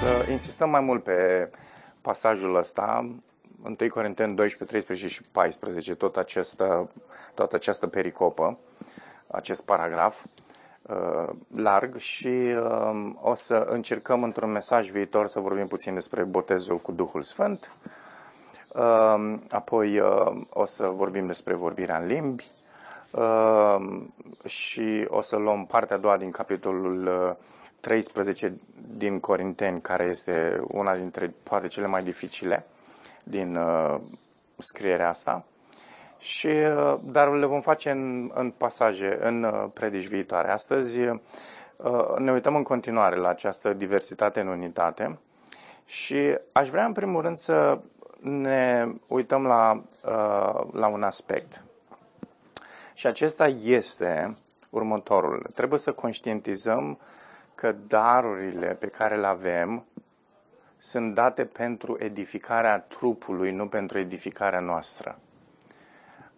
să insistăm mai mult pe pasajul ăsta, 1 Corinteni 12, 13 și 14, tot această, toată această pericopă, acest paragraf uh, larg și uh, o să încercăm într-un mesaj viitor să vorbim puțin despre botezul cu Duhul Sfânt, uh, apoi o să vorbim despre vorbirea în limbi și o să luăm partea a doua din capitolul 13 din Corinteni, care este una dintre poate cele mai dificile din uh, scrierea asta. Și, uh, dar le vom face în, în pasaje, în uh, predici viitoare. Astăzi uh, ne uităm în continuare la această diversitate în unitate și aș vrea în primul rând să ne uităm la, uh, la un aspect. Și acesta este următorul. Trebuie să conștientizăm că darurile pe care le avem sunt date pentru edificarea trupului, nu pentru edificarea noastră.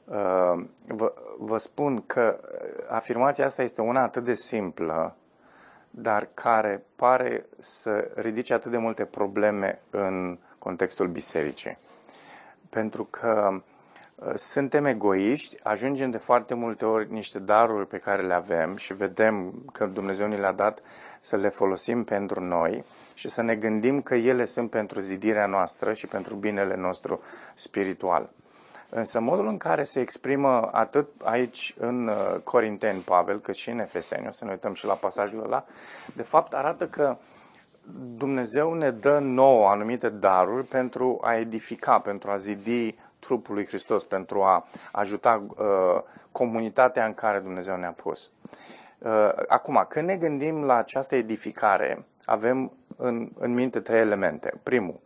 Uh, vă, vă spun că afirmația asta este una atât de simplă, dar care pare să ridice atât de multe probleme în contextul bisericii. Pentru că suntem egoiști, ajungem de foarte multe ori niște daruri pe care le avem și vedem că Dumnezeu ni le-a dat să le folosim pentru noi și să ne gândim că ele sunt pentru zidirea noastră și pentru binele nostru spiritual. Însă modul în care se exprimă atât aici în uh, Corinteni Pavel, cât și în Efeseni, o să ne uităm și la pasajul ăla, de fapt arată că Dumnezeu ne dă nouă anumite daruri pentru a edifica, pentru a zidi trupul lui Hristos, pentru a ajuta uh, comunitatea în care Dumnezeu ne-a pus. Uh, acum, când ne gândim la această edificare, avem în, în minte trei elemente. Primul,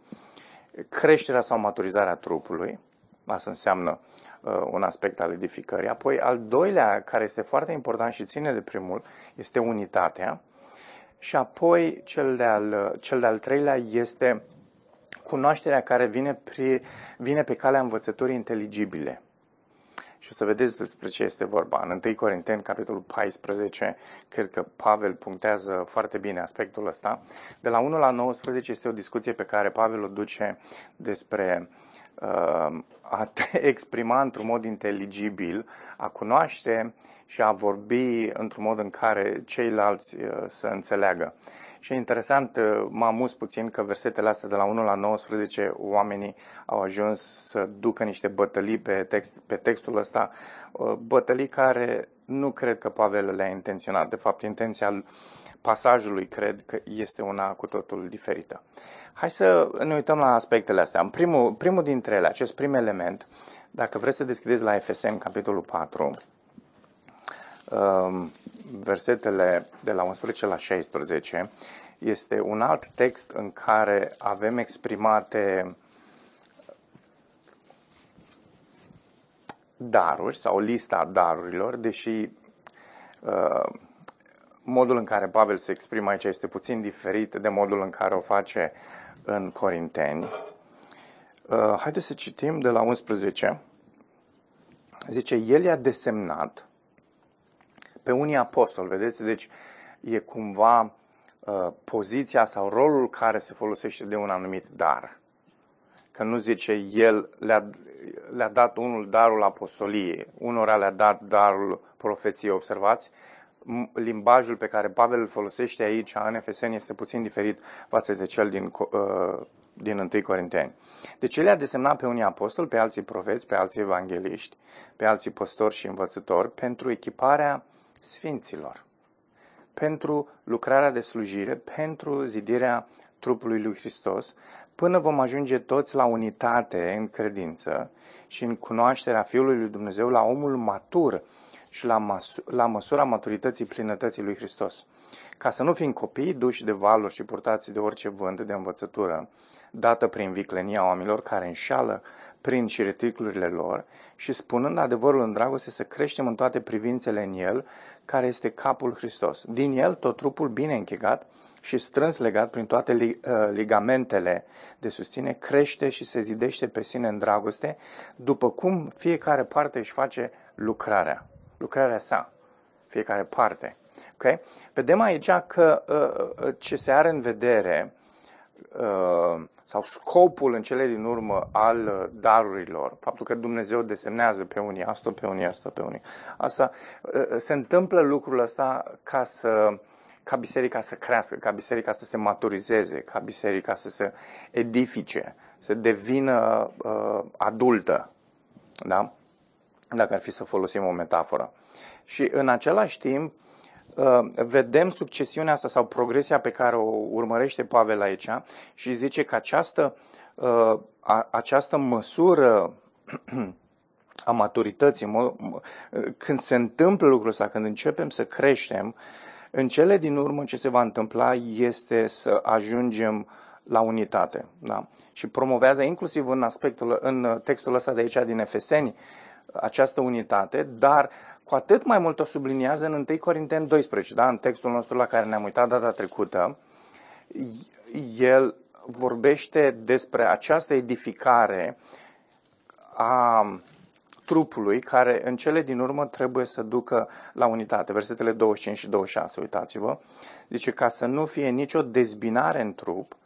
creșterea sau maturizarea trupului, asta înseamnă uh, un aspect al edificării. Apoi, al doilea, care este foarte important și ține de primul, este unitatea. Și apoi, cel de-al, cel de-al treilea este cunoașterea care vine, pri, vine pe calea învățăturii inteligibile. Și o să vedeți despre ce este vorba. În 1 Corinteni, capitolul 14, cred că Pavel punctează foarte bine aspectul ăsta. De la 1 la 19 este o discuție pe care Pavel o duce despre uh, a te exprima într-un mod inteligibil, a cunoaște și a vorbi într-un mod în care ceilalți uh, să înțeleagă. Și e interesant, uh, m-a amuz puțin că versetele astea de la 1 la 19, oamenii au ajuns să ducă niște bătălii pe, text, pe textul ăsta, uh, bătălii care nu cred că Pavel le-a intenționat. De fapt, intenția pasajului cred că este una cu totul diferită. Hai să ne uităm la aspectele astea. În primul, primul dintre ele, acest prim element, dacă vreți să deschideți la FSM, capitolul 4, um, versetele de la 11 la 16, este un alt text în care avem exprimate daruri sau lista darurilor, deși uh, modul în care Pavel se exprimă aici este puțin diferit de modul în care o face în Corinteni. Uh, haideți să citim de la 11. Zice, el i-a desemnat pe unii apostoli, vedeți? Deci e cumva uh, poziția sau rolul care se folosește de un anumit dar. Că nu zice el le-a, le-a dat unul darul apostoliei, unora le-a dat darul profeției, observați? Limbajul pe care Pavel îl folosește aici în Efeseni este puțin diferit față de cel din, uh, din 1 Corinteni. Deci el a desemnat pe unii apostoli, pe alții profeți, pe alții evangeliști, pe alții păstori și învățători pentru echiparea sfinților, pentru lucrarea de slujire, pentru zidirea trupului lui Hristos, până vom ajunge toți la unitate în credință și în cunoașterea Fiului lui Dumnezeu, la omul matur și la, măs- la măsura maturității plinătății lui Hristos. Ca să nu fim copii duși de valuri și purtați de orice vânt de învățătură, dată prin viclenia oamenilor care înșală prin și reticlurile lor și spunând adevărul în dragoste să creștem în toate privințele în El, care este capul Hristos. Din El tot trupul bine închegat și strâns legat prin toate uh, ligamentele de susține, crește și se zidește pe sine în dragoste, după cum fiecare parte își face lucrarea, lucrarea sa, fiecare parte. Okay? Vedem aici că uh, uh, ce se are în vedere uh, sau scopul în cele din urmă al darurilor, faptul că Dumnezeu desemnează pe unii asta, pe unii asta, pe unii asta, uh, se întâmplă lucrul ăsta ca să ca biserica să crească, ca biserica să se maturizeze, ca biserica să se edifice, să devină uh, adultă. Da? Dacă ar fi să folosim o metaforă. Și în același timp, uh, vedem succesiunea asta sau progresia pe care o urmărește Pavel aici și zice că această, uh, a, această măsură a maturității, când se întâmplă lucrul ăsta, când începem să creștem, în cele din urmă ce se va întâmpla este să ajungem la unitate. Da? Și promovează inclusiv în aspectul, în textul ăsta de aici din Efeseni, această unitate, dar cu atât mai mult o subliniază în 1 Corinteni 12, da? în textul nostru la care ne-am uitat data trecută, el vorbește despre această edificare a trupului care în cele din urmă trebuie să ducă la unitate. Versetele 25 și 26, uitați-vă. Zice, ca să nu fie nicio dezbinare în trup,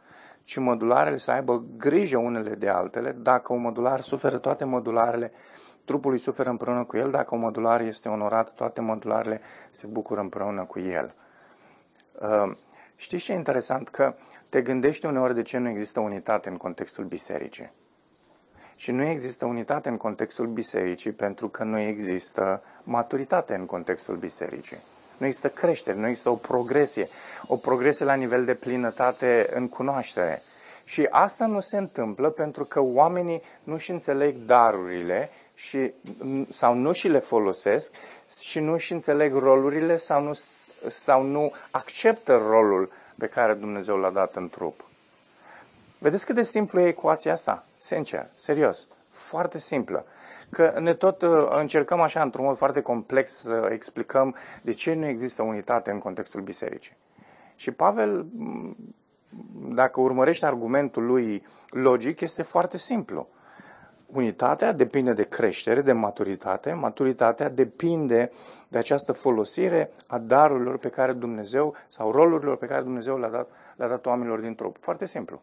ci modularele să aibă grijă unele de altele. Dacă un modular suferă, toate modularele trupului suferă împreună cu el. Dacă un modular este onorat, toate modularele se bucură împreună cu el. Uh, știți ce e interesant? Că te gândești uneori de ce nu există unitate în contextul bisericii. Și nu există unitate în contextul bisericii pentru că nu există maturitate în contextul bisericii. Nu există creștere, nu există o progresie, o progresie la nivel de plinătate în cunoaștere. Și asta nu se întâmplă pentru că oamenii nu-și înțeleg darurile și, sau nu și le folosesc și nu-și înțeleg rolurile sau nu, sau nu acceptă rolul pe care Dumnezeu l-a dat în trup. Vedeți cât de simplu e ecuația asta? Sincer, serios, foarte simplă. Că ne tot uh, încercăm așa, într-un mod foarte complex, să explicăm de ce nu există unitate în contextul bisericii. Și Pavel, dacă urmărește argumentul lui logic, este foarte simplu. Unitatea depinde de creștere, de maturitate. Maturitatea depinde de această folosire a darurilor pe care Dumnezeu sau rolurilor pe care Dumnezeu le-a dat, le-a dat oamenilor din trup. Foarte simplu.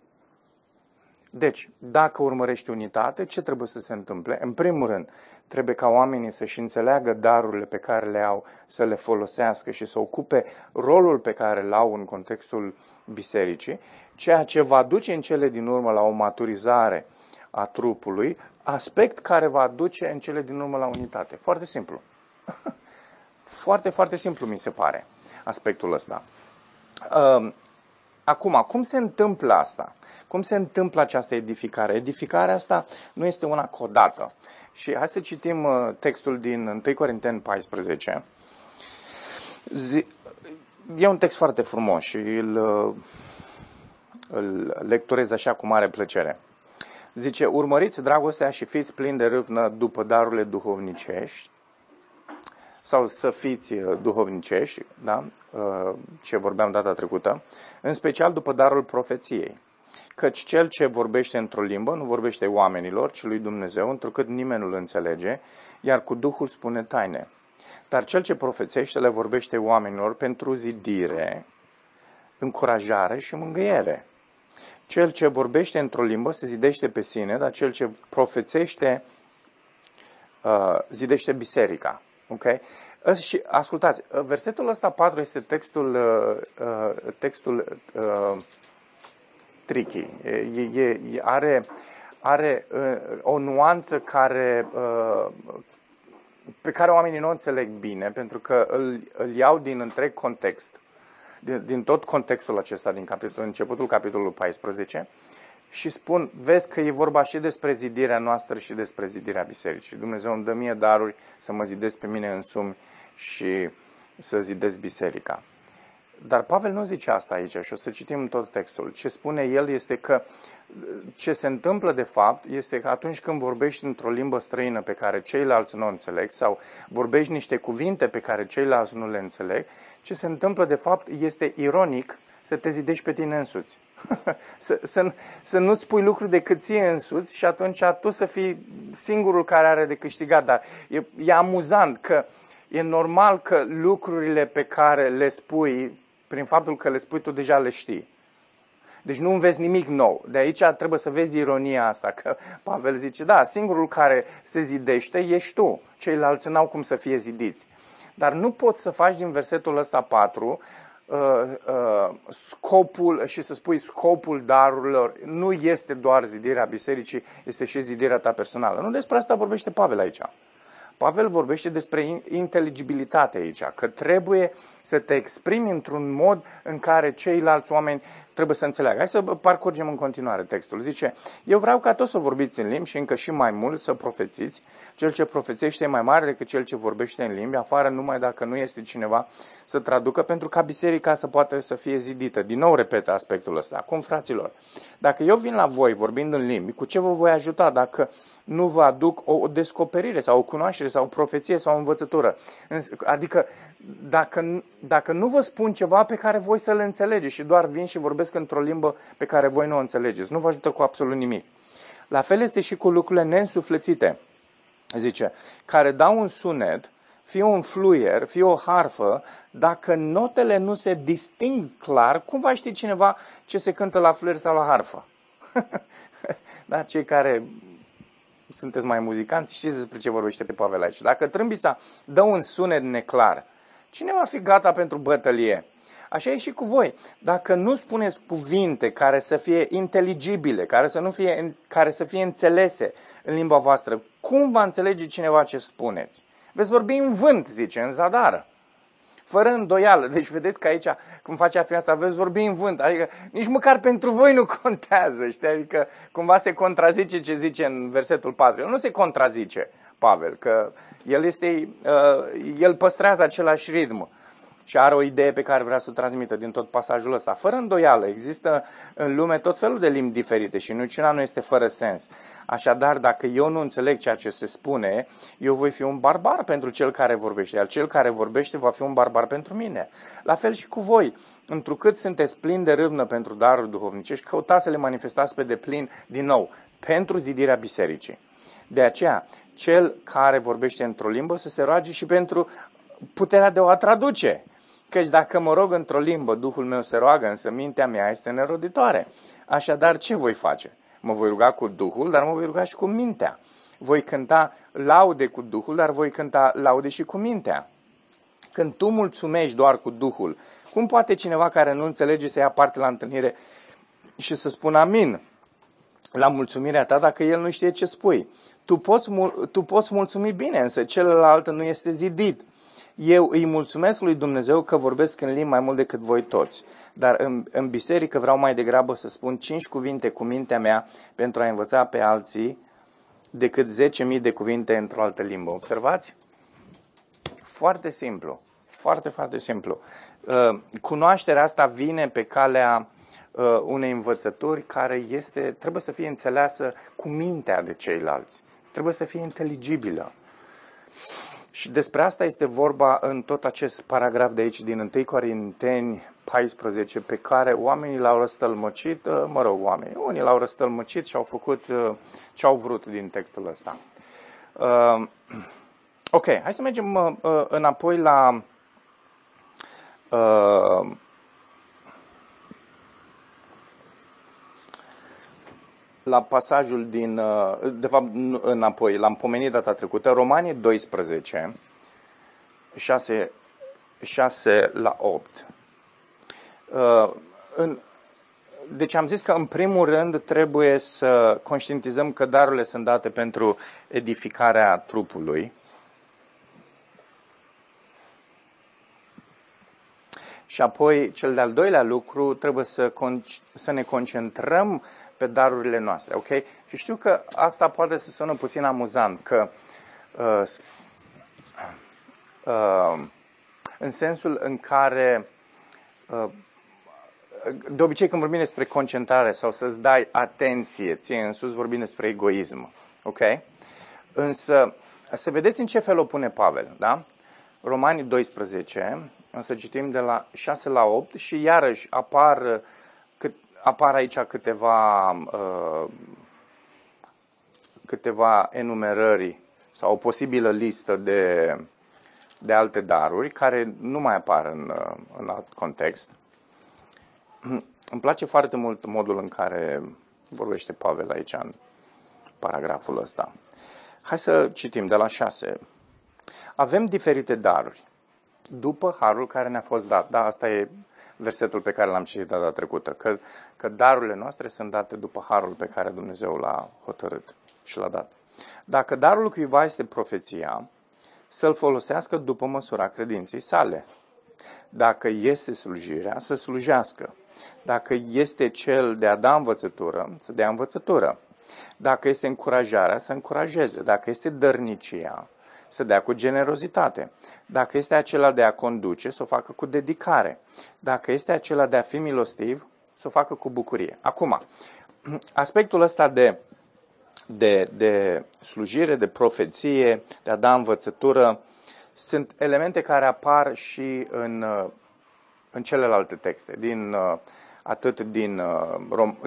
Deci, dacă urmărești unitate, ce trebuie să se întâmple? În primul rând, trebuie ca oamenii să-și înțeleagă darurile pe care le au, să le folosească și să ocupe rolul pe care îl au în contextul bisericii, ceea ce va duce în cele din urmă la o maturizare a trupului, aspect care va duce în cele din urmă la unitate. Foarte simplu. foarte, foarte simplu mi se pare aspectul ăsta. Acum, cum se întâmplă asta? Cum se întâmplă această edificare? Edificarea asta nu este una codată. Și hai să citim uh, textul din 1 Corinteni 14. E un text foarte frumos și îl, uh, îl lecturez așa cu mare plăcere. Zice, urmăriți dragostea și fiți plini de râvnă după darurile duhovnicești, sau să fiți uh, duhovnicești, da? Uh, ce vorbeam data trecută, în special după darul profeției. Căci cel ce vorbește într-o limbă nu vorbește oamenilor, ci lui Dumnezeu, întrucât nimeni nu-l înțelege, iar cu Duhul spune taine. Dar cel ce profețește le vorbește oamenilor pentru zidire, încurajare și mângâiere. Cel ce vorbește într-o limbă se zidește pe sine, dar cel ce profețește uh, zidește biserica. Ok? Și ascultați, versetul ăsta 4 este textul, uh, uh, textul uh, tricky. E, e, are, are uh, o nuanță care, uh, pe care oamenii nu o înțeleg bine, pentru că îl, îl iau din întreg context, din, din tot contextul acesta, din capitol, începutul capitolului 14, și spun, vezi că e vorba și despre zidirea noastră și despre zidirea bisericii. Dumnezeu îmi dă mie daruri să mă zidesc pe mine însumi și să zidesc biserica. Dar Pavel nu zice asta aici și o să citim tot textul. Ce spune el este că ce se întâmplă de fapt este că atunci când vorbești într-o limbă străină pe care ceilalți nu o înțeleg sau vorbești niște cuvinte pe care ceilalți nu le înțeleg, ce se întâmplă de fapt este ironic să te zidești pe tine însuți. să, să, să nu-ți pui lucruri decât ție însuți și atunci tu să fii singurul care are de câștigat. Dar e, e amuzant că e normal că lucrurile pe care le spui, prin faptul că le spui tu deja le știi. Deci nu înveți nimic nou. De aici trebuie să vezi ironia asta, că Pavel zice, da, singurul care se zidește ești tu. Ceilalți n-au cum să fie zidiți. Dar nu poți să faci din versetul ăsta 4 uh, uh, scopul și să spui scopul darurilor nu este doar zidirea bisericii, este și zidirea ta personală. Nu despre asta vorbește Pavel aici. Pavel vorbește despre inteligibilitate aici, că trebuie să te exprimi într-un mod în care ceilalți oameni trebuie să înțeleagă. Hai să parcurgem în continuare textul. Zice, eu vreau ca toți să vorbiți în limbi și încă și mai mult să profețiți. Cel ce profețește e mai mare decât cel ce vorbește în limbi, afară numai dacă nu este cineva să traducă, pentru ca biserica să poată să fie zidită. Din nou repet aspectul ăsta. Acum, fraților, dacă eu vin la voi vorbind în limbi, cu ce vă voi ajuta dacă nu vă aduc o descoperire sau o cunoaștere sau o profeție sau o învățătură? Adică, dacă, dacă nu vă spun ceva pe care voi să-l înțelegeți și doar vin și vorbesc vorbesc într-o limbă pe care voi nu o înțelegeți. Nu vă ajută cu absolut nimic. La fel este și cu lucrurile neînsuflețite, zice, care dau un sunet, fie un fluier, fie o harfă, dacă notele nu se disting clar, cum va ști cineva ce se cântă la fluier sau la harfă? da, cei care sunteți mai muzicanți, știți despre ce vorbește pe Pavel aici. Dacă trâmbița dă un sunet neclar, cine va fi gata pentru bătălie? Așa e și cu voi. Dacă nu spuneți cuvinte care să fie inteligibile, care să, nu fie, care să fie înțelese în limba voastră, cum va înțelege cineva ce spuneți? Veți vorbi în vânt, zice, în zadară. Fără îndoială. Deci vedeți că aici, cum face afirmația, veți vorbi în vânt. Adică nici măcar pentru voi nu contează, știi? Adică cumva se contrazice ce zice în versetul 4. Nu se contrazice Pavel, că el, este, uh, el păstrează același ritm și are o idee pe care vrea să o transmită din tot pasajul ăsta. Fără îndoială, există în lume tot felul de limbi diferite și niciuna nu este fără sens. Așadar, dacă eu nu înțeleg ceea ce se spune, eu voi fi un barbar pentru cel care vorbește, iar cel care vorbește va fi un barbar pentru mine. La fel și cu voi, întrucât sunteți plini de râvnă pentru daruri duhovnicești, căutați să le manifestați pe deplin din nou, pentru zidirea bisericii. De aceea, cel care vorbește într-o limbă să se roage și pentru puterea de o a traduce. Căci dacă mă rog într-o limbă, Duhul meu se roagă, însă mintea mea este neroditoare. Așadar, ce voi face? Mă voi ruga cu Duhul, dar mă voi ruga și cu mintea. Voi cânta laude cu Duhul, dar voi cânta laude și cu mintea. Când tu mulțumești doar cu Duhul, cum poate cineva care nu înțelege să ia parte la întâlnire și să spună amin la mulțumirea ta dacă el nu știe ce spui? Tu poți, tu poți mulțumi bine, însă celălalt nu este zidit. Eu îi mulțumesc lui Dumnezeu că vorbesc în limbi mai mult decât voi toți, dar în, în biserică vreau mai degrabă să spun cinci cuvinte cu mintea mea pentru a învăța pe alții decât 10.000 de cuvinte într-o altă limbă. Observați? Foarte simplu. Foarte, foarte simplu. Uh, cunoașterea asta vine pe calea uh, unei învățături care este, trebuie să fie înțeleasă cu mintea de ceilalți. Trebuie să fie inteligibilă. Și despre asta este vorba în tot acest paragraf de aici, din 1 Corinteni 14, pe care oamenii l-au răstălmăcit, uh, mă rog, oamenii, unii l-au răstălmăcit și au făcut uh, ce au vrut din textul ăsta. Uh, ok, hai să mergem înapoi la la pasajul din, uh, de fapt, înapoi, l-am pomenit data trecută, Romanii 12, 6, 6 la 8. Uh, în, deci am zis că în primul rând trebuie să conștientizăm că darurile sunt date pentru edificarea trupului. Și apoi, cel de-al doilea lucru, trebuie să, să ne concentrăm pe darurile noastre, ok? Și știu că asta poate să sună puțin amuzant, că uh, uh, în sensul în care uh, de obicei când vorbim despre concentrare sau să-ți dai atenție ție însuți, vorbim despre egoism, ok? Însă, să vedeți în ce fel o pune Pavel, da? Romanii 12, o să citim de la 6 la 8 și iarăși apar apar aici câteva, uh, câteva enumerări sau o posibilă listă de, de alte daruri care nu mai apar în, uh, în alt context. îmi place foarte mult modul în care vorbește Pavel aici în paragraful ăsta. Hai să citim de la 6. Avem diferite daruri după harul care ne-a fost dat. Da, asta e versetul pe care l-am citit data trecută, că, că darurile noastre sunt date după harul pe care Dumnezeu l-a hotărât și l-a dat. Dacă darul cuiva este profeția, să-l folosească după măsura credinței sale. Dacă este slujirea, să slujească. Dacă este cel de a da învățătură, să dea învățătură. Dacă este încurajarea, să încurajeze. Dacă este dărnicia, să dea cu generozitate. Dacă este acela de a conduce, să o facă cu dedicare. Dacă este acela de a fi milostiv, să o facă cu bucurie. Acum, aspectul ăsta de, de, de slujire, de profeție, de a da învățătură, sunt elemente care apar și în, în celelalte texte, din, atât din,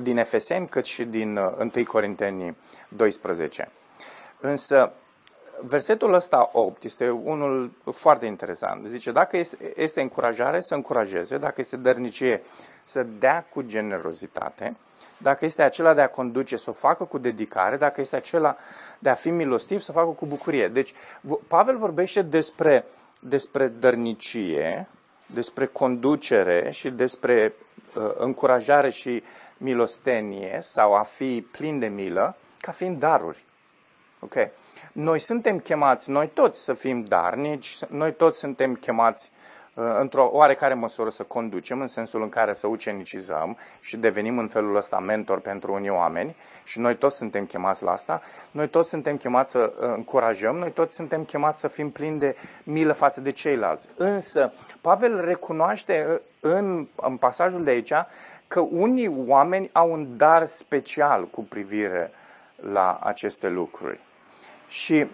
din Efeseni cât și din 1 Corinteni 12. Însă versetul ăsta 8 este unul foarte interesant. Zice, dacă este încurajare, să încurajeze, dacă este dărnicie, să dea cu generozitate, dacă este acela de a conduce, să o facă cu dedicare, dacă este acela de a fi milostiv, să o facă cu bucurie. Deci, Pavel vorbește despre, despre dărnicie, despre conducere și despre uh, încurajare și milostenie sau a fi plin de milă, ca fiind daruri. Okay? Noi suntem chemați, noi toți să fim darnici, noi toți suntem chemați uh, într-o oarecare măsură să conducem, în sensul în care să ucenicizăm și devenim în felul ăsta mentor pentru unii oameni și noi toți suntem chemați la asta, noi toți suntem chemați să uh, încurajăm, noi toți suntem chemați să fim plini de milă față de ceilalți. Însă, Pavel recunoaște uh, în, în pasajul de aici că unii oameni au un dar special cu privire la aceste lucruri. Și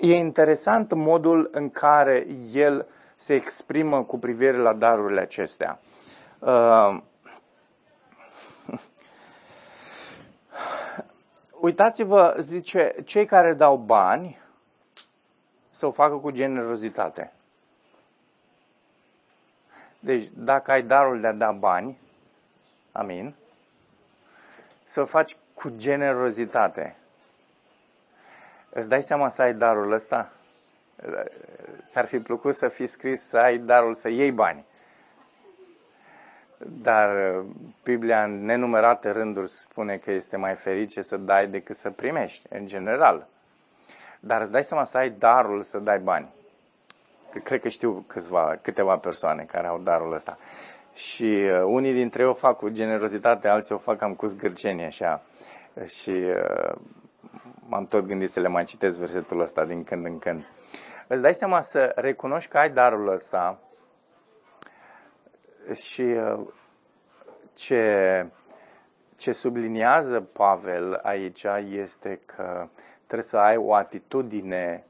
e interesant modul în care el se exprimă cu privire la darurile acestea. Uh, uitați-vă, zice, cei care dau bani să o facă cu generozitate. Deci, dacă ai darul de a da bani, amin, să o faci cu generozitate. Îți dai seama să ai darul ăsta? Ți-ar fi plăcut să fi scris să ai darul să iei bani. Dar uh, Biblia în nenumărate rânduri spune că este mai ferice să dai decât să primești, în general. Dar îți dai seama să ai darul să dai bani. Cred că știu câțiva, câteva persoane care au darul ăsta. Și uh, unii dintre ei o fac cu generozitate, alții o fac cam cu zgârcenie așa. Și uh, m-am tot gândit să le mai citesc versetul ăsta din când în când. Îți dai seama să recunoști că ai darul ăsta și uh, ce, ce subliniază Pavel aici este că trebuie să ai o atitudine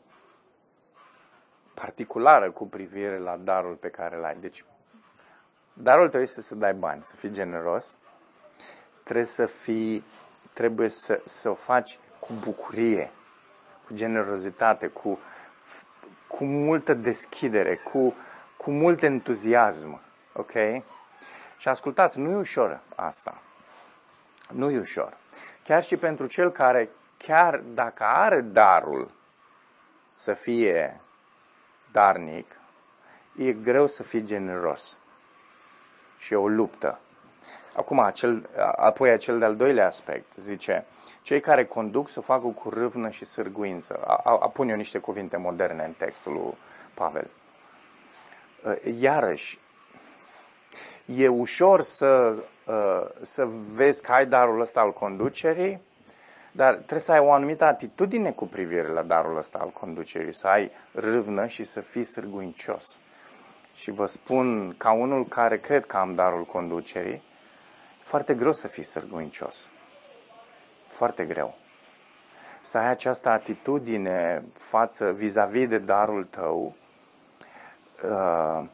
particulară cu privire la darul pe care îl ai. Deci, darul tău este să dai bani, să fii generos, trebuie să fii, trebuie să, să o faci cu bucurie, cu generozitate, cu, cu multă deschidere, cu, cu mult entuziasm. Ok? Și ascultați, nu e ușor asta. Nu e ușor. Chiar și pentru cel care, chiar dacă are darul să fie darnic, e greu să fie generos. Și e o luptă. Acum, acel, apoi acel de-al doilea aspect, zice, cei care conduc să o facă cu râvnă și sârguință. Apun eu niște cuvinte moderne în textul lui Pavel. Ă, iarăși, e ușor să, ă, să vezi că ai darul ăsta al conducerii, dar trebuie să ai o anumită atitudine cu privire la darul ăsta al conducerii, să ai râvnă și să fii sârguincios. Și vă spun, ca unul care cred că am darul conducerii, foarte greu să fii sârguincios. Foarte greu. Să ai această atitudine față, vis-a-vis de darul tău uh,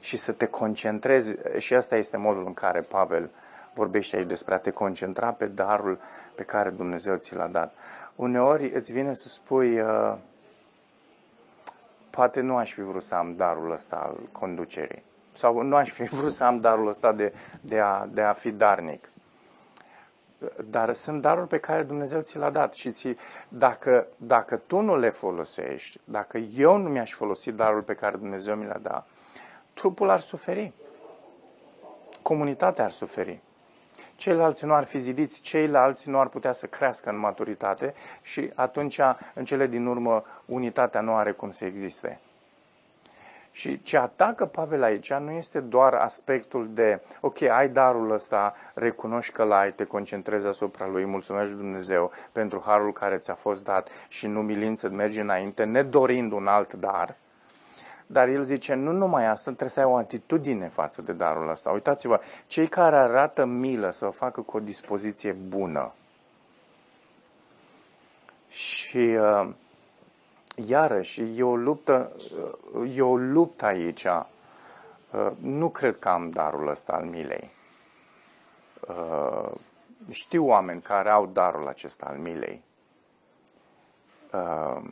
și să te concentrezi, și asta este modul în care Pavel vorbește aici despre a te concentra pe darul pe care Dumnezeu ți l-a dat. Uneori îți vine să spui, uh, poate nu aș fi vrut să am darul ăsta al conducerii. Sau nu aș fi vrut să am darul ăsta de, de, a, de a fi darnic. Dar sunt daruri pe care Dumnezeu ți l-a dat și ți, dacă, dacă tu nu le folosești, dacă eu nu mi-aș folosi darul pe care Dumnezeu mi l-a dat, trupul ar suferi. Comunitatea ar suferi. Ceilalți nu ar fi zidiți, ceilalți nu ar putea să crească în maturitate și atunci, în cele din urmă, unitatea nu are cum să existe. Și ce atacă Pavel aici nu este doar aspectul de, ok, ai darul ăsta, recunoști că l-ai, te concentrezi asupra lui, mulțumești Dumnezeu pentru harul care ți-a fost dat și nu milință mergi înainte, nedorind un alt dar. Dar el zice, nu numai asta, trebuie să ai o atitudine față de darul ăsta. Uitați-vă, cei care arată milă să o facă cu o dispoziție bună. Și uh, iarăși, e o luptă, e o luptă aici. Uh, nu cred că am darul ăsta al milei. Uh, știu oameni care au darul acesta al milei. Uh,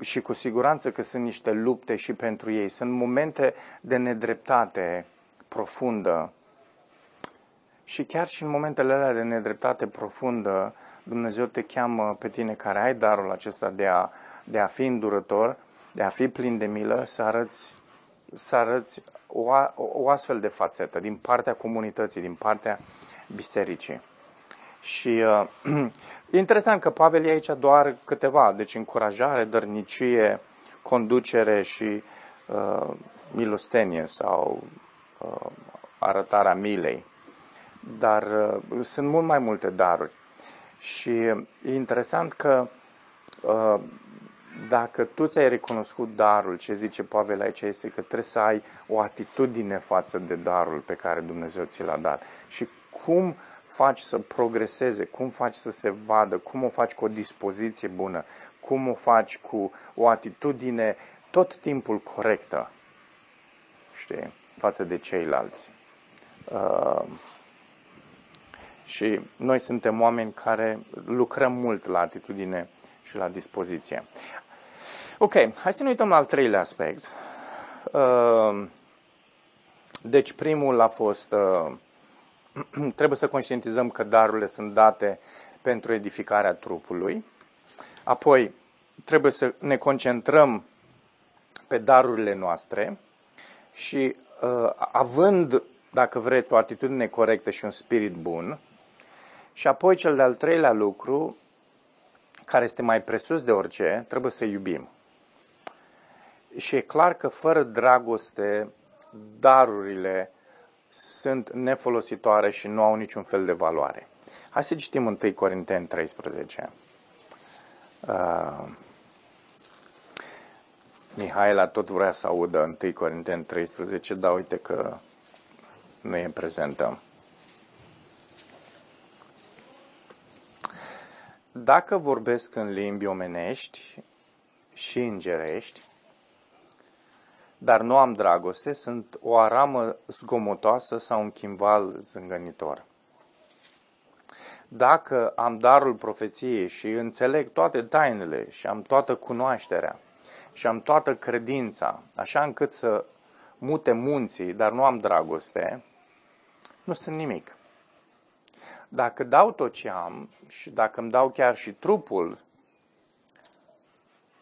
și cu siguranță că sunt niște lupte și pentru ei. Sunt momente de nedreptate profundă. Și chiar și în momentele alea de nedreptate profundă, Dumnezeu te cheamă pe tine care ai darul acesta de a, de a fi îndurător, de a fi plin de milă, să arăți, să arăți o, o astfel de fațetă din partea comunității, din partea bisericii. Și uh, e interesant că Pavel e aici doar câteva, deci încurajare, dărnicie, conducere și uh, milostenie sau uh, arătarea milei. Dar uh, sunt mult mai multe daruri. Și e interesant că uh, dacă tu ți-ai recunoscut darul, ce zice Pavel aici este că trebuie să ai o atitudine față de darul pe care Dumnezeu ți l-a dat. Și cum faci să progreseze, cum faci să se vadă, cum o faci cu o dispoziție bună, cum o faci cu o atitudine tot timpul corectă, știi, față de ceilalți. Uh, și noi suntem oameni care lucrăm mult la atitudine și la dispoziție. Ok, hai să ne uităm la al treilea aspect. Uh, deci primul a fost, uh, trebuie să conștientizăm că darurile sunt date pentru edificarea trupului. Apoi, trebuie să ne concentrăm pe darurile noastre și uh, având, dacă vreți, o atitudine corectă și un spirit bun, și apoi cel de-al treilea lucru, care este mai presus de orice, trebuie să iubim. Și e clar că fără dragoste, darurile sunt nefolositoare și nu au niciun fel de valoare. Hai să citim 1 Corinteni 13. Uh, Mihaela tot vrea să audă 1 Corinteni 13, dar uite că nu e prezentă. Dacă vorbesc în limbi omenești și îngerești, dar nu am dragoste, sunt o aramă zgomotoasă sau un chimval zângănitor. Dacă am darul profeției și înțeleg toate tainele și am toată cunoașterea și am toată credința, așa încât să mute munții, dar nu am dragoste, nu sunt nimic. Dacă dau tot ce am și dacă îmi dau chiar și trupul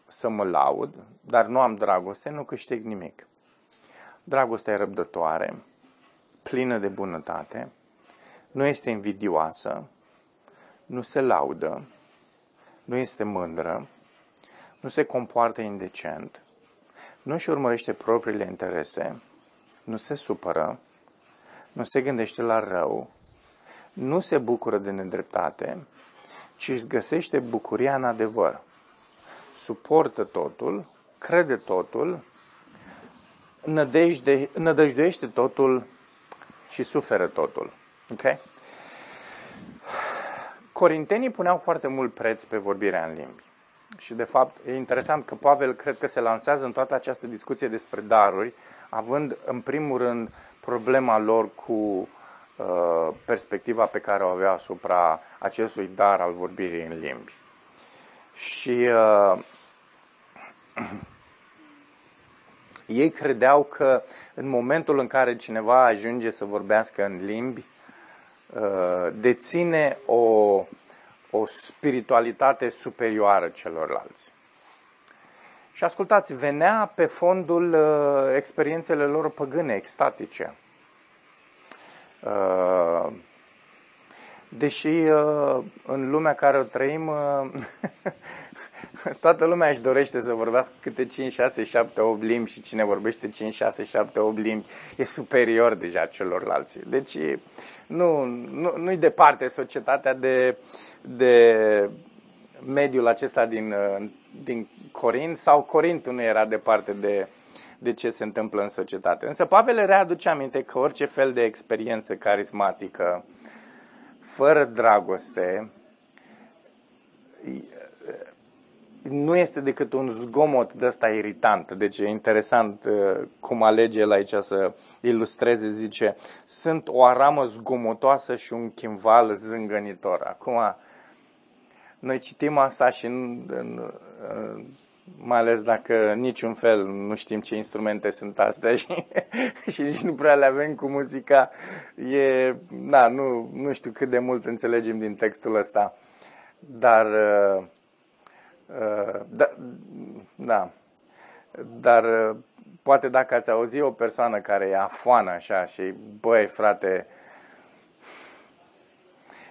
să mă laud, dar nu am dragoste, nu câștig nimic. Dragostea e răbdătoare, plină de bunătate, nu este invidioasă, nu se laudă, nu este mândră, nu se compoartă indecent, nu își urmărește propriile interese, nu se supără, nu se gândește la rău, nu se bucură de nedreptate, ci își găsește bucuria în adevăr. Suportă totul, crede totul, nădejde, nădăjduiește totul și suferă totul. Ok? Corintenii puneau foarte mult preț pe vorbirea în limbi. Și, de fapt, e interesant că Pavel cred că se lansează în toată această discuție despre daruri, având, în primul rând, problema lor cu Uh, perspectiva pe care o avea asupra acestui dar al vorbirii în limbi. Și uh, ei credeau că în momentul în care cineva ajunge să vorbească în limbi, uh, deține o, o spiritualitate superioară celorlalți. Și ascultați, venea pe fondul uh, experiențele lor păgâne, extatice. Uh, deși uh, în lumea care o trăim, uh, toată lumea își dorește să vorbească câte 5, 6, 7, 8 limbi și cine vorbește 5, 6, 7, 8 limbi e superior deja celorlalți. Deci nu, nu, nu-i departe societatea de, de mediul acesta din, uh, din Corint sau Corintul nu era departe de, de ce se întâmplă în societate. Însă Pavel readuce aminte că orice fel de experiență carismatică, fără dragoste, nu este decât un zgomot de ăsta iritant. Deci e interesant uh, cum alege el aici să ilustreze, zice, sunt o aramă zgomotoasă și un chimval zângănitor. Acum, noi citim asta și în, în, în mai ales dacă niciun fel nu știm ce instrumente sunt astea și, și nici nu prea le avem cu muzica, e, da, nu, nu știu cât de mult înțelegem din textul ăsta, dar, uh, uh, da, da, dar uh, poate dacă ați auzit o persoană care e afoană așa și, băi, frate,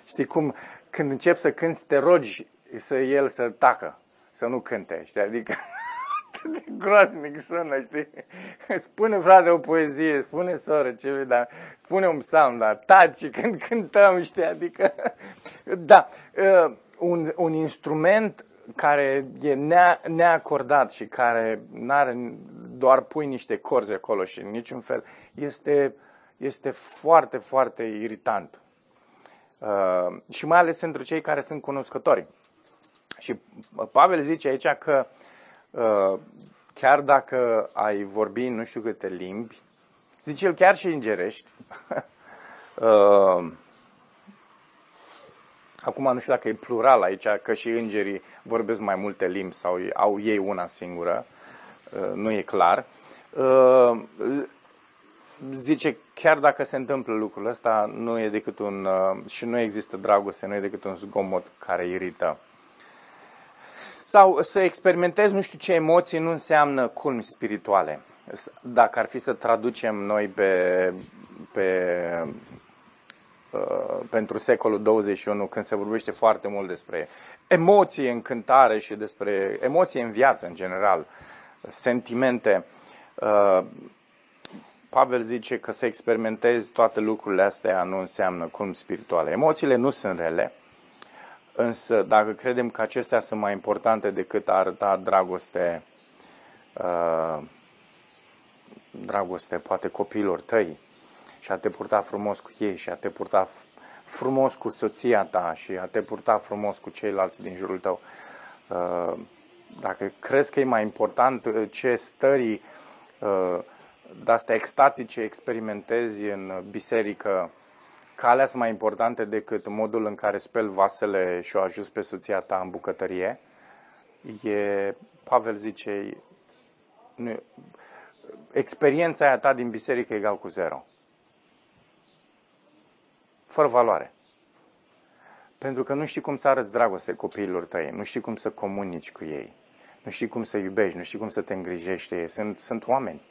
știi cum, când începi să cânti, te rogi să el să tacă să nu cânte, știi? Adică atât de groaznic sună, știi? Spune, frate, o poezie, spune, soră, ce dar spune un psalm, dar taci când cântăm, știi? Adică, da, uh, un, un instrument care e nea, neacordat și care n-are, doar pui niște corzi acolo și în niciun fel, este, este foarte, foarte irritant. Uh, și mai ales pentru cei care sunt cunoscători. Și Pavel zice aici că uh, chiar dacă ai vorbi nu știu câte limbi, zice el chiar și îngerești, uh, acum nu știu dacă e plural aici, că și îngerii vorbesc mai multe limbi sau au ei una singură, uh, nu e clar, zice, chiar dacă se întâmplă lucrul ăsta, nu e decât un, și nu există dragoste, nu e decât un zgomot care irită. Sau să experimentezi nu știu ce emoții nu înseamnă culmi spirituale. Dacă ar fi să traducem noi pe, pe, uh, pentru secolul 21, când se vorbește foarte mult despre emoții în cântare și despre emoții în viață în general, sentimente, uh, Pavel zice că să experimentezi toate lucrurile astea nu înseamnă culmi spirituale. Emoțiile nu sunt rele, Însă, dacă credem că acestea sunt mai importante decât a arăta dragoste, uh, dragoste poate copiilor tăi și a te purta frumos cu ei și a te purta frumos cu soția ta și a te purta frumos cu ceilalți din jurul tău, uh, dacă crezi că e mai important uh, ce stării uh, de-astea extatice experimentezi în biserică, calea sunt mai importante decât modul în care speli vasele și o ajuți pe soția ta în bucătărie, e, Pavel zice, nu, experiența aia ta din biserică egal cu zero. Fără valoare. Pentru că nu știi cum să arăți dragoste copiilor tăi, nu știi cum să comunici cu ei, nu știi cum să iubești, nu știi cum să te îngrijești de ei. Sunt, sunt oameni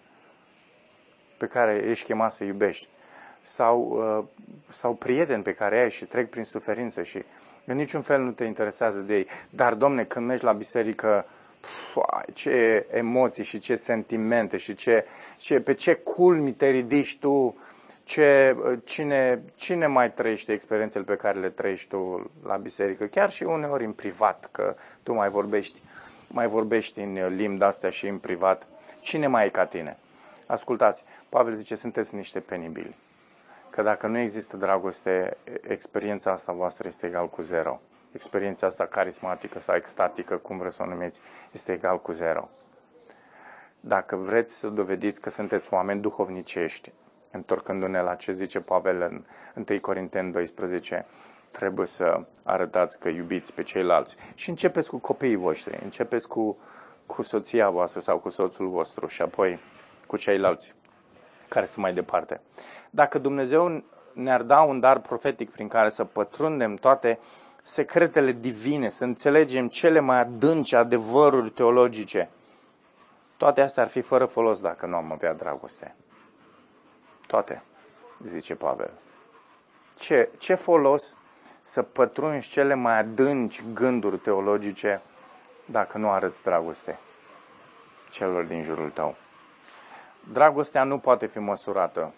pe care ești chemat să iubești sau, uh, sau prieteni pe care ai și trec prin suferință și în niciun fel nu te interesează de ei. Dar, domne, când mergi la biserică, pf, ce emoții și ce sentimente și ce, ce, pe ce culmi te ridici tu, ce, cine, cine mai trăiește experiențele pe care le trăiești tu la biserică, chiar și uneori în privat, că tu mai vorbești, mai vorbești în limbi de-astea și în privat. Cine mai e ca tine? Ascultați, Pavel zice, sunteți niște penibili că dacă nu există dragoste, experiența asta voastră este egal cu zero. Experiența asta carismatică sau extatică, cum vreți să o numiți, este egal cu zero. Dacă vreți să dovediți că sunteți oameni duhovnicești, întorcându-ne la ce zice Pavel în 1 Corinteni 12, trebuie să arătați că iubiți pe ceilalți. Și începeți cu copiii voștri, începeți cu, cu soția voastră sau cu soțul vostru și apoi cu ceilalți care sunt mai departe. Dacă Dumnezeu ne-ar da un dar profetic prin care să pătrundem toate secretele divine, să înțelegem cele mai adânci adevăruri teologice, toate astea ar fi fără folos dacă nu am avea dragoste. Toate, zice Pavel. Ce, ce folos să pătrunzi cele mai adânci gânduri teologice dacă nu arăți dragoste celor din jurul tău? Dragostea nu poate fi măsurată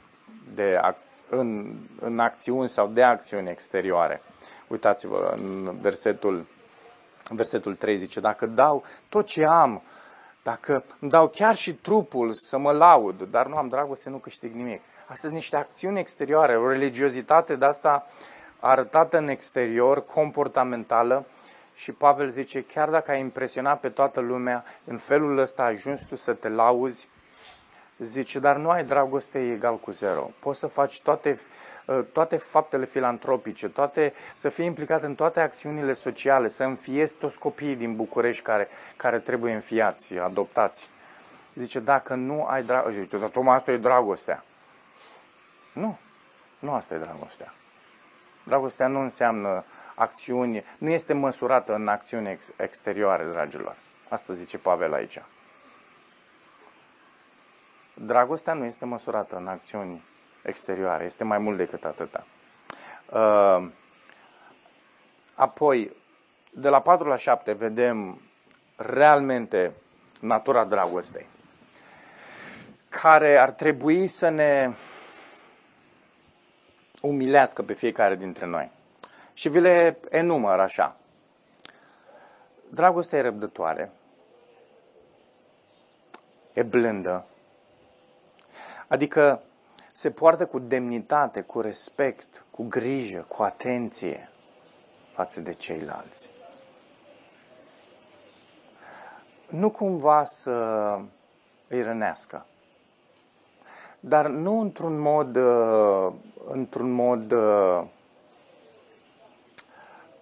de ac- în, în acțiuni sau de acțiuni exterioare. Uitați-vă în versetul, versetul 3 zice, dacă dau tot ce am, dacă îmi dau chiar și trupul să mă laud, dar nu am dragoste, nu câștig nimic. Astea sunt niște acțiuni exterioare, o religiozitate de asta arătată în exterior, comportamentală, și Pavel zice, chiar dacă ai impresionat pe toată lumea, în felul ăsta ai ajuns tu să te lauzi, zice, dar nu ai dragoste egal cu zero. Poți să faci toate, ă, toate faptele filantropice, toate, să fii implicat în toate acțiunile sociale, să înfiezi toți copiii din București care, care trebuie înfiați, adoptați. Zice, dacă nu ai dragoste, zice, dar tocmai asta e dragostea. Nu, nu asta e dragostea. Dragostea nu înseamnă acțiuni, nu este măsurată în acțiuni ex- exterioare, dragilor. Asta zice Pavel aici. Dragostea nu este măsurată în acțiuni exterioare, este mai mult decât atâta. Uh, apoi, de la 4 la 7 vedem realmente natura dragostei, care ar trebui să ne umilească pe fiecare dintre noi. Și vi le enumăr așa. Dragostea e răbdătoare, e blândă, adică se poartă cu demnitate, cu respect, cu grijă, cu atenție față de ceilalți. Nu cumva să îi rănească, dar nu într-un mod, uh, într-un mod uh,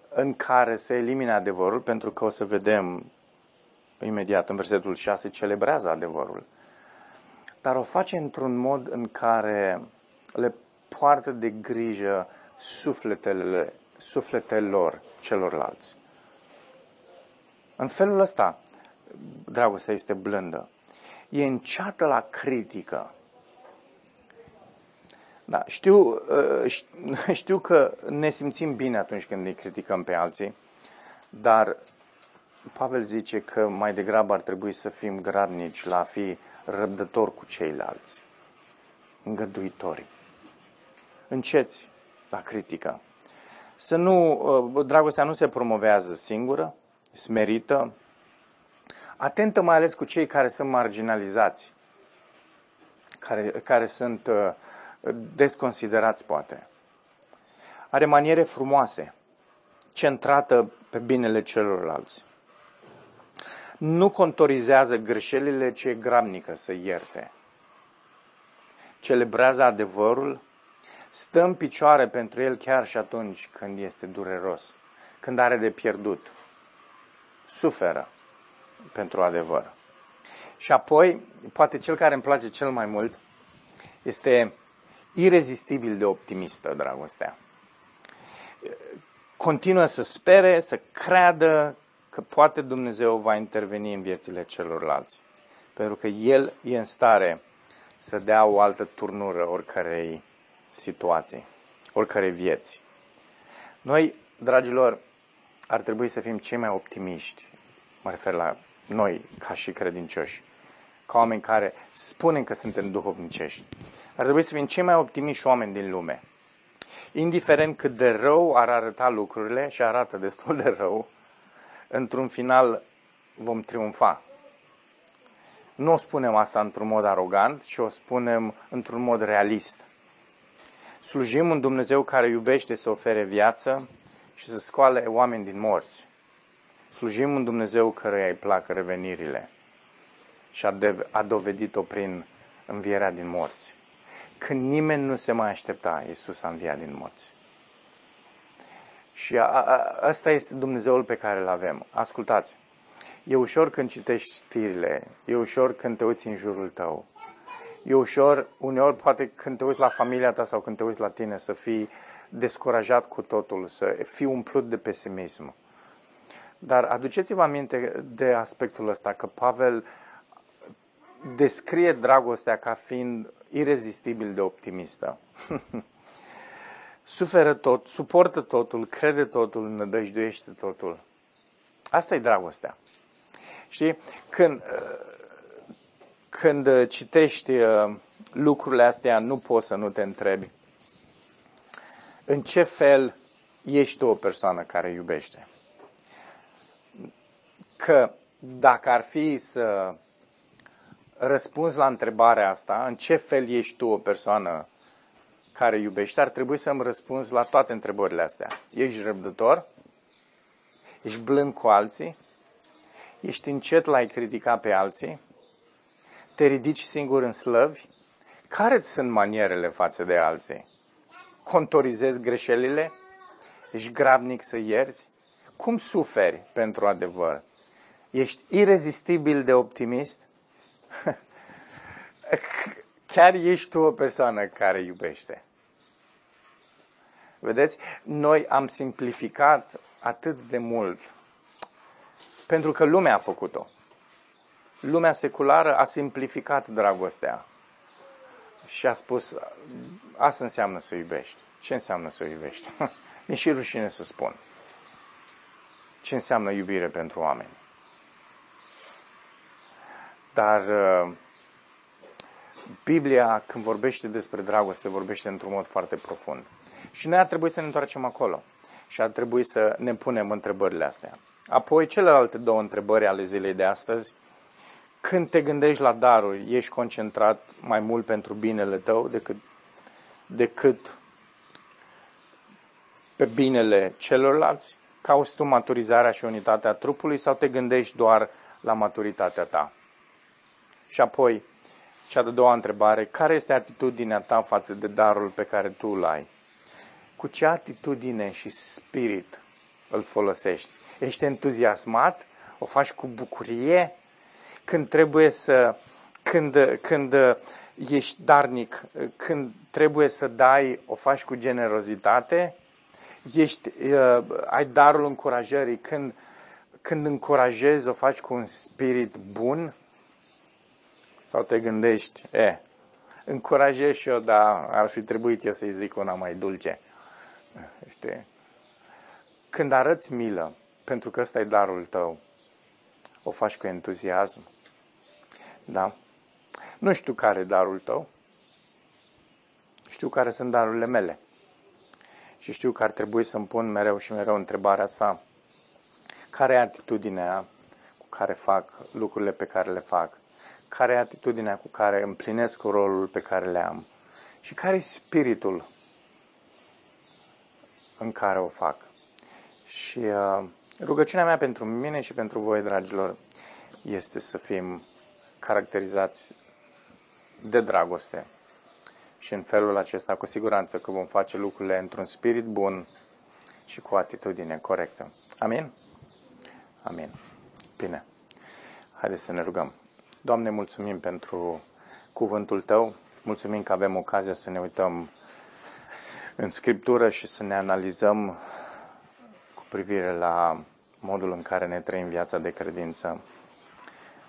în care se elimine adevărul, pentru că o să vedem imediat în versetul 6, celebrează adevărul. Dar o face într-un mod în care le poartă de grijă sufletele, sufletelor celorlalți. În felul ăsta, dragostea este blândă. E înceată la critică. Da, știu, uh, știu că ne simțim bine atunci când îi criticăm pe alții, dar Pavel zice că mai degrabă ar trebui să fim gradnici la a fi răbdători cu ceilalți, îngăduitori. Înceți la critică. Să nu, uh, dragostea nu se promovează singură, smerită, atentă mai ales cu cei care sunt marginalizați, care, care sunt uh, desconsiderați poate. Are maniere frumoase, centrată pe binele celorlalți. Nu contorizează greșelile, ci e gramnică să ierte. Celebrează adevărul, stă în picioare pentru el chiar și atunci când este dureros, când are de pierdut. Suferă pentru adevăr. Și apoi, poate cel care îmi place cel mai mult este irezistibil de optimistă, dragostea. Continuă să spere, să creadă că poate Dumnezeu va interveni în viețile celorlalți. Pentru că El e în stare să dea o altă turnură oricărei situații, oricărei vieți. Noi, dragilor, ar trebui să fim cei mai optimiști, mă refer la noi ca și credincioși, ca oameni care spunem că suntem duhovnicești. Ar trebui să fim cei mai optimiști oameni din lume. Indiferent cât de rău ar arăta lucrurile, și arată destul de rău, într-un final vom triumfa. Nu o spunem asta într-un mod arogant, ci o spunem într-un mod realist. Slujim un Dumnezeu care iubește să ofere viață și să scoale oameni din morți. Slujim un Dumnezeu care îi plac revenirile și a, de- a dovedit-o prin învierea din morți. Când nimeni nu se mai aștepta, Iisus a înviat din morți. Și a, a, asta este Dumnezeul pe care îl avem. Ascultați, e ușor când citești știrile, e ușor când te uiți în jurul tău, E ușor, uneori poate când te uiți la familia ta sau când te uiți la tine să fii descurajat cu totul, să fii umplut de pesimism. Dar aduceți-vă aminte de aspectul ăsta, că Pavel descrie dragostea ca fiind irezistibil de optimistă. Suferă tot, suportă totul, crede totul, nădăjduiește totul. Asta e dragostea. Știi? Când, când citești uh, lucrurile astea, nu poți să nu te întrebi în ce fel ești tu o persoană care iubește. Că dacă ar fi să răspunzi la întrebarea asta, în ce fel ești tu o persoană care iubește, ar trebui să-mi răspunzi la toate întrebările astea. Ești răbdător? Ești blând cu alții? Ești încet la a critica pe alții? Te ridici singur în slăvi? Care sunt manierele față de alții? Contorizezi greșelile? Ești grabnic să ierți? Cum suferi pentru adevăr? Ești irezistibil de optimist? Chiar ești tu o persoană care iubește. Vedeți? Noi am simplificat atât de mult pentru că lumea a făcut-o. Lumea seculară a simplificat dragostea și a spus, asta înseamnă să iubești. Ce înseamnă să iubești? Mi-e și rușine să spun. Ce înseamnă iubire pentru oameni? Dar uh, Biblia, când vorbește despre dragoste, vorbește într-un mod foarte profund. Și noi ar trebui să ne întoarcem acolo. Și ar trebui să ne punem întrebările astea. Apoi, celelalte două întrebări ale zilei de astăzi. Când te gândești la daruri, ești concentrat mai mult pentru binele tău decât, decât pe binele celorlalți? Cauți tu maturizarea și unitatea trupului sau te gândești doar la maturitatea ta? Și apoi, cea de doua întrebare, care este atitudinea ta față de darul pe care tu îl ai? Cu ce atitudine și spirit îl folosești? Ești entuziasmat? O faci cu bucurie? Când trebuie să, când, când ești darnic, când trebuie să dai, o faci cu generozitate? Ești, uh, ai darul încurajării, când, când încurajezi, o faci cu un spirit bun? Sau te gândești, e, încurajez și eu, dar ar fi trebuit eu să-i zic una mai dulce. Știi? Când arăți milă, pentru că ăsta e darul tău, o faci cu entuziasm. Da? Nu știu care e darul tău. Știu care sunt darurile mele. Și știu că ar trebui să-mi pun mereu și mereu întrebarea asta. Care e atitudinea cu care fac lucrurile pe care le fac? care e atitudinea cu care împlinesc rolul pe care le am și care e spiritul în care o fac. Și uh, rugăciunea mea pentru mine și pentru voi, dragilor, este să fim caracterizați de dragoste. Și în felul acesta, cu siguranță că vom face lucrurile într-un spirit bun și cu o atitudine corectă. Amin? Amin. Bine. Haideți să ne rugăm. Doamne, mulțumim pentru cuvântul Tău. Mulțumim că avem ocazia să ne uităm în Scriptură și să ne analizăm cu privire la modul în care ne trăim viața de credință.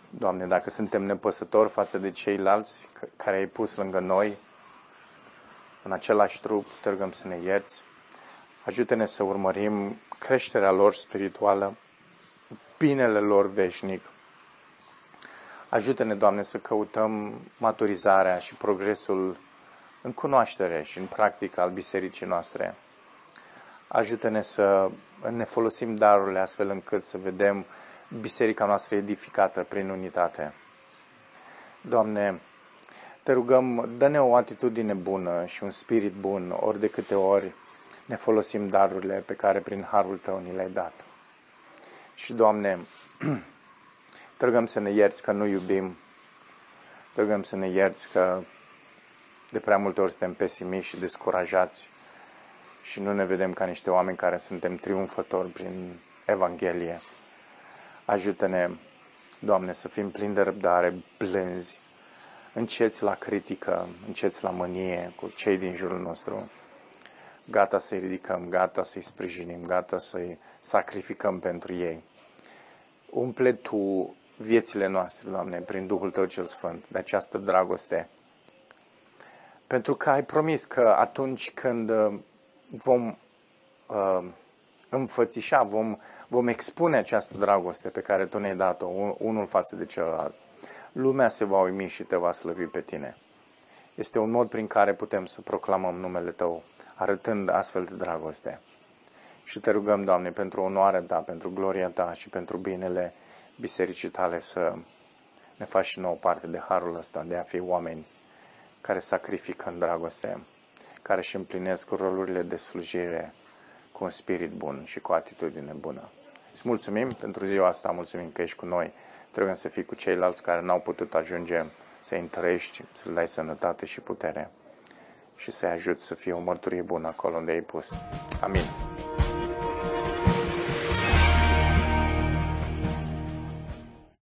Doamne, dacă suntem nepăsători față de ceilalți care ai pus lângă noi, în același trup, te rugăm să ne ierți. Ajută-ne să urmărim creșterea lor spirituală, binele lor veșnic, Ajută-ne, Doamne, să căutăm maturizarea și progresul în cunoaștere și în practică al bisericii noastre. Ajută-ne să ne folosim darurile astfel încât să vedem biserica noastră edificată prin unitate. Doamne, te rugăm, dă-ne o atitudine bună și un spirit bun ori de câte ori ne folosim darurile pe care prin harul Tău ni le-ai dat. Și, Doamne, Te rugăm să ne ierți că nu iubim. Te rugăm să ne ierți că de prea multe ori suntem pesimiști și descurajați și nu ne vedem ca niște oameni care suntem triumfători prin Evanghelie. Ajută-ne, Doamne, să fim plini de răbdare, blânzi, înceți la critică, înceți la mânie cu cei din jurul nostru, gata să-i ridicăm, gata să-i sprijinim, gata să-i sacrificăm pentru ei. Umple Tu viețile noastre, Doamne, prin Duhul Tău cel Sfânt, de această dragoste. Pentru că ai promis că atunci când uh, vom uh, înfățișa, vom, vom expune această dragoste pe care Tu ne-ai dat-o, unul față de celălalt, lumea se va uimi și te va slăvi pe tine. Este un mod prin care putem să proclamăm numele Tău, arătând astfel de dragoste. Și te rugăm, Doamne, pentru onoarea Ta, pentru gloria Ta și pentru binele bisericii Tale să ne faci și nouă parte de harul ăsta, de a fi oameni care sacrifică în dragoste, care își împlinesc rolurile de slujire cu un spirit bun și cu o atitudine bună. Îți mulțumim pentru ziua asta, mulțumim că ești cu noi. Trebuie să fii cu ceilalți care n-au putut ajunge să-i întărești, să le dai sănătate și putere și să-i ajut să fie o mărturie bună acolo unde ai pus. Amin.